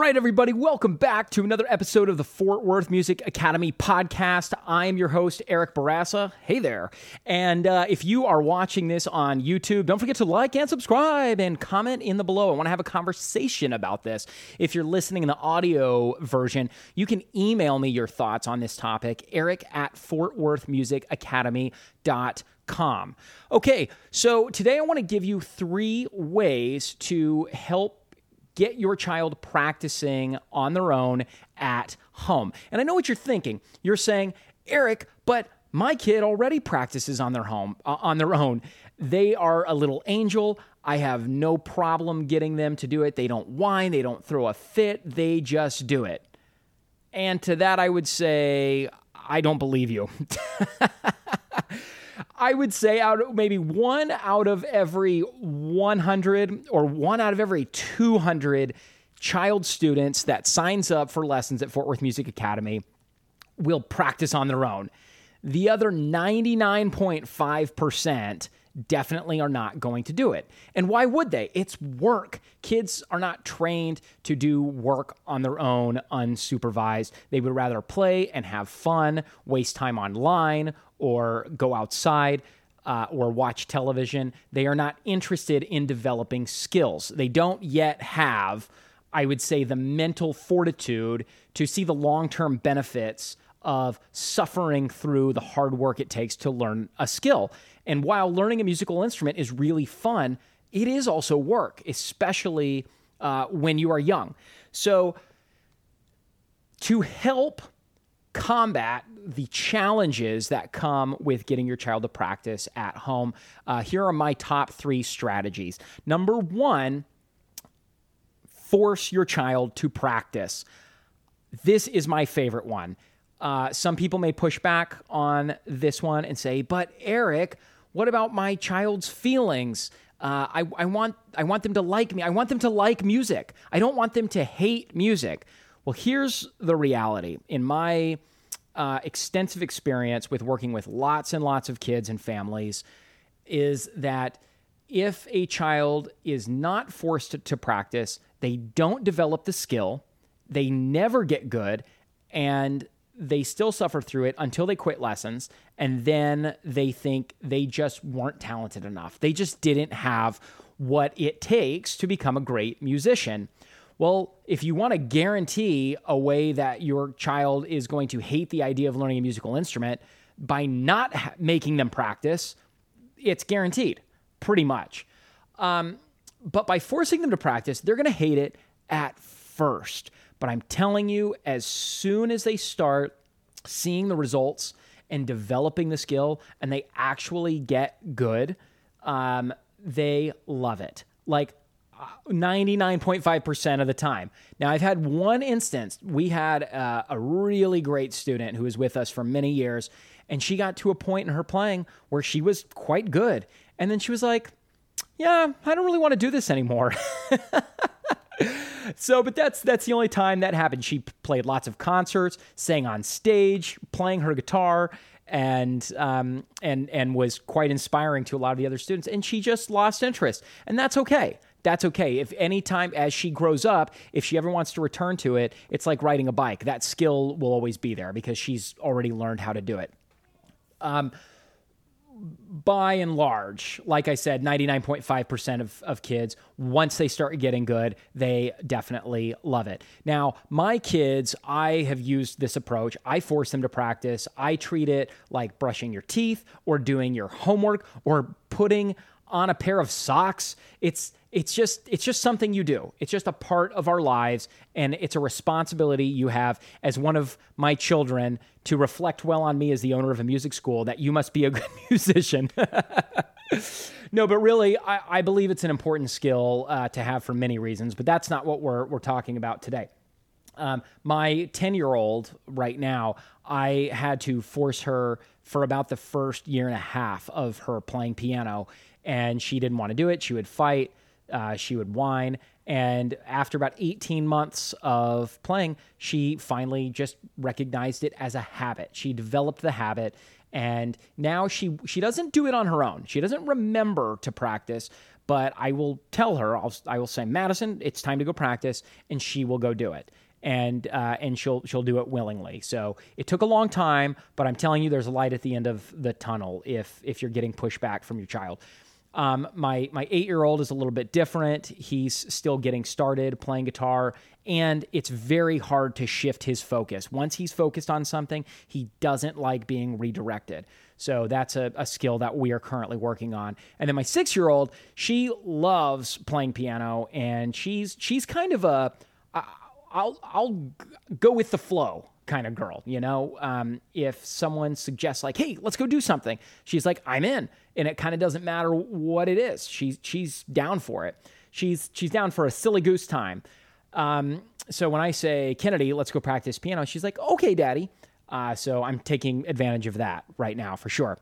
right, everybody, welcome back to another episode of the Fort Worth Music Academy podcast. I am your host, Eric Barassa. Hey there. And uh, if you are watching this on YouTube, don't forget to like and subscribe and comment in the below. I want to have a conversation about this. If you're listening in the audio version, you can email me your thoughts on this topic, eric at fortworthmusicacademy.com. Okay, so today I want to give you three ways to help get your child practicing on their own at home. And I know what you're thinking. You're saying, Eric, but my kid already practices on their home uh, on their own. They are a little angel. I have no problem getting them to do it. They don't whine, they don't throw a fit, they just do it. And to that I would say I don't believe you. I would say out maybe one out of every 100 or one out of every 200 child students that signs up for lessons at Fort Worth Music Academy will practice on their own. The other 99.5% definitely are not going to do it. And why would they? It's work. Kids are not trained to do work on their own unsupervised. They would rather play and have fun, waste time online, or go outside. Uh, or watch television. They are not interested in developing skills. They don't yet have, I would say, the mental fortitude to see the long term benefits of suffering through the hard work it takes to learn a skill. And while learning a musical instrument is really fun, it is also work, especially uh, when you are young. So, to help combat the challenges that come with getting your child to practice at home, uh, here are my top three strategies. Number one, force your child to practice. This is my favorite one. Uh, some people may push back on this one and say, but Eric, what about my child's feelings? Uh, I, I, want, I want them to like me. I want them to like music. I don't want them to hate music. Well, here's the reality. In my uh, extensive experience with working with lots and lots of kids and families, is that if a child is not forced to, to practice, they don't develop the skill, they never get good, and they still suffer through it until they quit lessons and then they think they just weren't talented enough. They just didn't have what it takes to become a great musician. Well, if you want to guarantee a way that your child is going to hate the idea of learning a musical instrument by not ha- making them practice, it's guaranteed, pretty much. Um, but by forcing them to practice, they're going to hate it at first. But I'm telling you, as soon as they start seeing the results and developing the skill and they actually get good, um, they love it. Like 99.5% of the time. Now, I've had one instance. We had uh, a really great student who was with us for many years, and she got to a point in her playing where she was quite good. And then she was like, Yeah, I don't really want to do this anymore. so, but that's that's the only time that happened. She played lots of concerts, sang on stage, playing her guitar, and um, and and was quite inspiring to a lot of the other students. And she just lost interest, and that's okay. That's okay. If anytime as she grows up, if she ever wants to return to it, it's like riding a bike. That skill will always be there because she's already learned how to do it. Um, by and large, like I said, 99.5% of, of kids, once they start getting good, they definitely love it. Now, my kids, I have used this approach. I force them to practice. I treat it like brushing your teeth or doing your homework or putting on a pair of socks. It's it's just it's just something you do. It's just a part of our lives and it's a responsibility you have as one of my children to reflect well on me as the owner of a music school that you must be a good musician. no, but really, I, I, believe it's an important skill uh, to have for many reasons, but that's not what we're, we're talking about today. Um, my 10 year old right now, I had to force her for about the first year and a half of her playing piano, and she didn't want to do it. She would fight. Uh, she would whine. And after about 18 months of playing, she finally just recognized it as a habit. She developed the habit And now she she doesn't do it on her own. She doesn't remember to practice, but I will tell her. I'll I will say, Madison, it's time to go practice, and she will go do it. And uh, and she'll she'll do it willingly. So it took a long time, but I'm telling you, there's a light at the end of the tunnel if if you're getting pushback from your child. Um, my my eight year old is a little bit different. He's still getting started playing guitar, and it's very hard to shift his focus. Once he's focused on something, he doesn't like being redirected. So that's a, a skill that we are currently working on. And then my six year old, she loves playing piano, and she's she's kind of a I'll I'll go with the flow kind of girl, you know? Um, if someone suggests like, "Hey, let's go do something," she's like, "I'm in," and it kind of doesn't matter what it is. She's she's down for it. She's she's down for a silly goose time. Um, so when I say Kennedy, let's go practice piano, she's like, "Okay, Daddy." Uh, so I'm taking advantage of that right now for sure.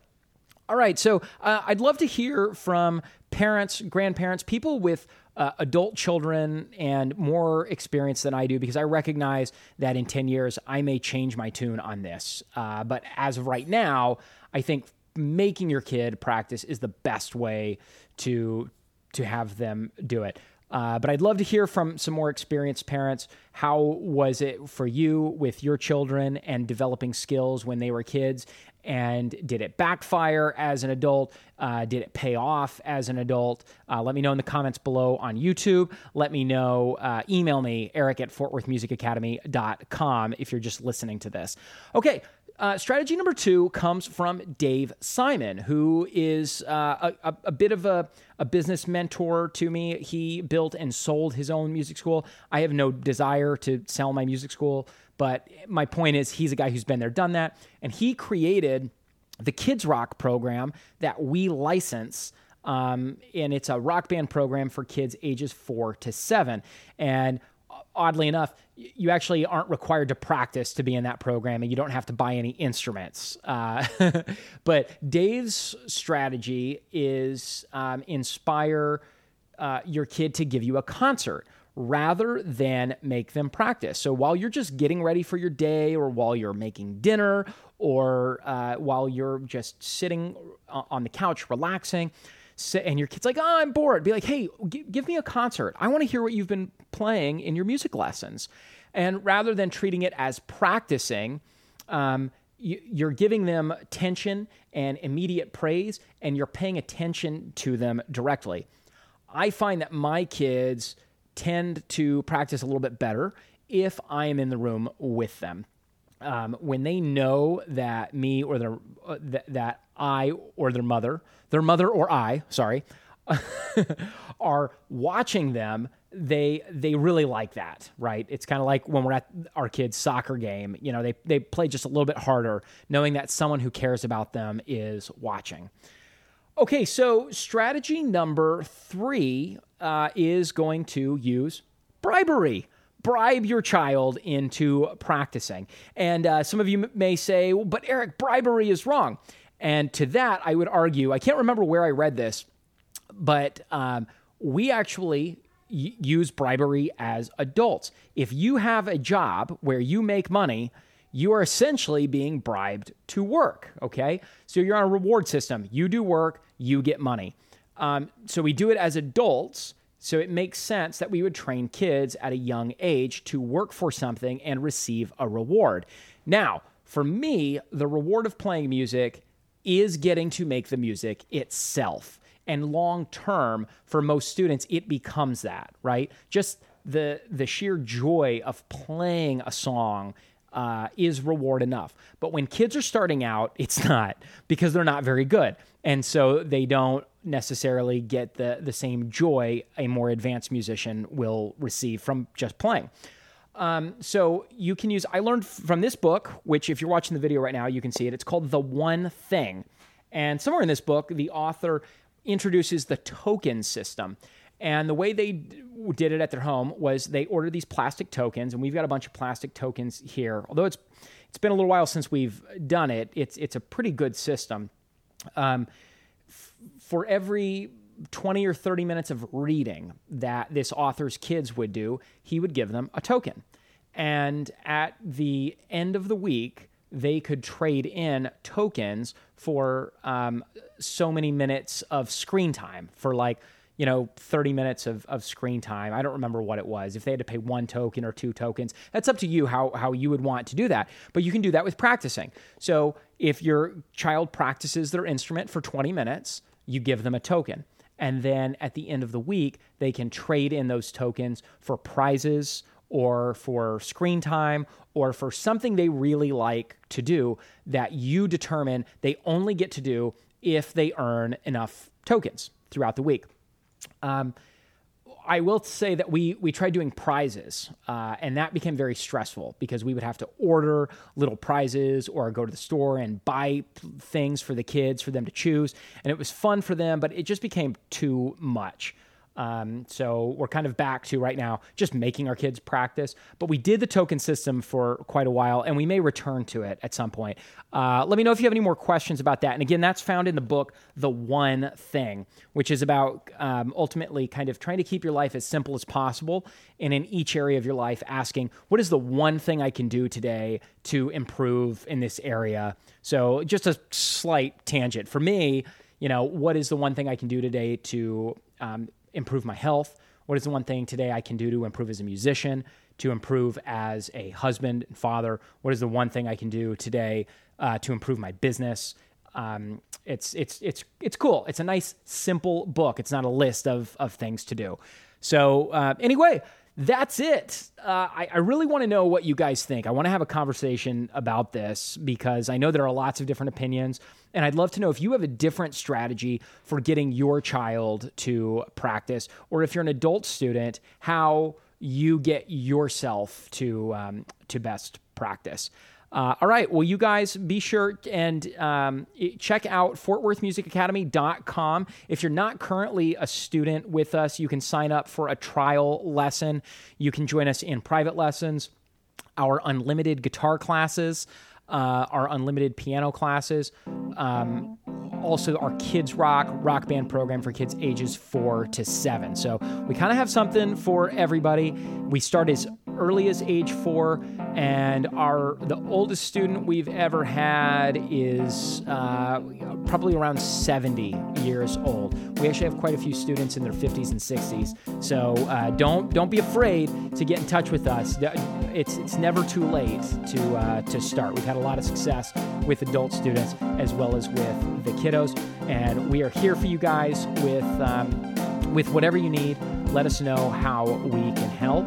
All right, so uh, I'd love to hear from parents, grandparents, people with uh, adult children and more experience than I do because I recognize that in 10 years I may change my tune on this. Uh, but as of right now, I think making your kid practice is the best way to to have them do it. Uh, but I'd love to hear from some more experienced parents. How was it for you with your children and developing skills when they were kids? And did it backfire as an adult? Uh, did it pay off as an adult? Uh, let me know in the comments below on YouTube. Let me know. Uh, email me, eric at fortworthmusicacademy.com if you're just listening to this. Okay, uh, strategy number two comes from Dave Simon, who is uh, a, a, bit of a, a, business mentor to me. He built and sold his own music school. I have no desire to sell my music school, but my point is, he's a guy who's been there, done that, and he created the Kids Rock program that we license. Um, and it's a rock band program for kids ages four to seven. And oddly enough, you actually aren't required to practice to be in that program and you don't have to buy any instruments. Uh, but Dave's strategy is um, inspire uh, your kid to give you a concert rather than make them practice. So while you're just getting ready for your day or while you're making dinner or uh, while you're just sitting on the couch relaxing, and your kid's like, oh, I'm bored. Be like, hey, g- give me a concert. I want to hear what you've been playing in your music lessons. And rather than treating it as practicing, um, you're giving them tension and immediate praise, and you're paying attention to them directly. I find that my kids tend to practice a little bit better if I am in the room with them. Um, when they know that me or their uh, th- that I or their mother, their mother or I, sorry, are watching them, they they really like that, right? It's kind of like when we're at our kids' soccer game. You know, they they play just a little bit harder, knowing that someone who cares about them is watching. Okay, so strategy number three uh, is going to use bribery bribe your child into practicing. And uh, some of you may say, but Eric, bribery is wrong. And to that, I would argue, I can't remember where I read this, but um, we actually y- use bribery as adults. If you have a job where you make money, you are essentially being bribed to work. Okay. So you're on a reward system. You do work, you get money. Um, so we do it as adults. So it makes sense that we would train kids at a young age to work for something and receive a reward. Now, for me, the reward of playing music is getting to make the music itself. And long term, for most students, it becomes that, right? Just the the sheer joy of playing a song uh, is reward enough. But when kids are starting out, it's not because they're not very good, and so they don't necessarily get the the same joy a more advanced musician will receive from just playing. Um, so you can use, I learned from this book, which if you're watching the video right now, you can see it. It's called The One Thing. And somewhere in this book, the author introduces the token system. And the way they did it at their home was they ordered these plastic tokens, and we've got a bunch of plastic tokens here. Although it's it's been a little while since we've done it, it's it's a pretty good system. Um, for every 20 or 30 minutes of reading that this author's kids would do, he would give them a token. And at the end of the week, they could trade in tokens for um, so many minutes of screen time for like you know 30 minutes of, of screen time. I don't remember what it was. If they had to pay one token or two tokens that's up to you how, how you would want to do that. But you can do that with practicing. So if your child practices their instrument for 20 minutes you give them a token and then at the end of the week they can trade in those tokens for prizes or for screen time or for something they really like to do that you determine they only get to do if they earn enough tokens throughout the week. Um, I will say that we we tried doing prizes, uh, and that became very stressful because we would have to order little prizes or go to the store and buy things for the kids for them to choose, and it was fun for them, but it just became too much. Um, so we're kind of back to right now just making our kids practice. But we did the token system for quite a while, and we may return to it at some point. Uh, let me know if you have any more questions about that. And again, that's found in the book, The One Thing, which is about um, ultimately kind of trying to keep your life as simple as possible. And in each area of your life, asking, what is the one thing I can do today to improve in this area? So just a slight tangent. For me, you know, what is the one thing I can do today to um, improve my health? What is the one thing today I can do to improve as a musician, to improve as a husband and father? What is the one thing I can do today uh, to improve my business? Um, it's it's it's it's cool. It's a nice simple book. It's not a list of of things to do. So uh, anyway, that's it. Uh, I, I, really want to know what you guys think. I want to have a conversation about this because I know there are lots of different opinions. And I'd love to know if you have a different strategy for getting your child to practice, or if you're an adult student, how you get yourself to, um, to best practice. Uh, all right. Well, you guys be sure and um, check out fortworthmusicacademy.com. If you're not currently a student with us, you can sign up for a trial lesson. You can join us in private lessons, our unlimited guitar classes, uh, our unlimited piano classes. Um, also, our Kids Rock rock band program for kids ages four to seven. So we kind of have something for everybody. We start as early as age four, and our the oldest student we've ever had is uh, probably around 70 years old. We actually have quite a few students in their 50s and 60s. So uh, don't don't be afraid to get in touch with us. It's it's never too late to uh, to start. We've had a lot of success with adult students as well as with the kiddos, and we are here for you guys with um, with whatever you need. Let us know how we can help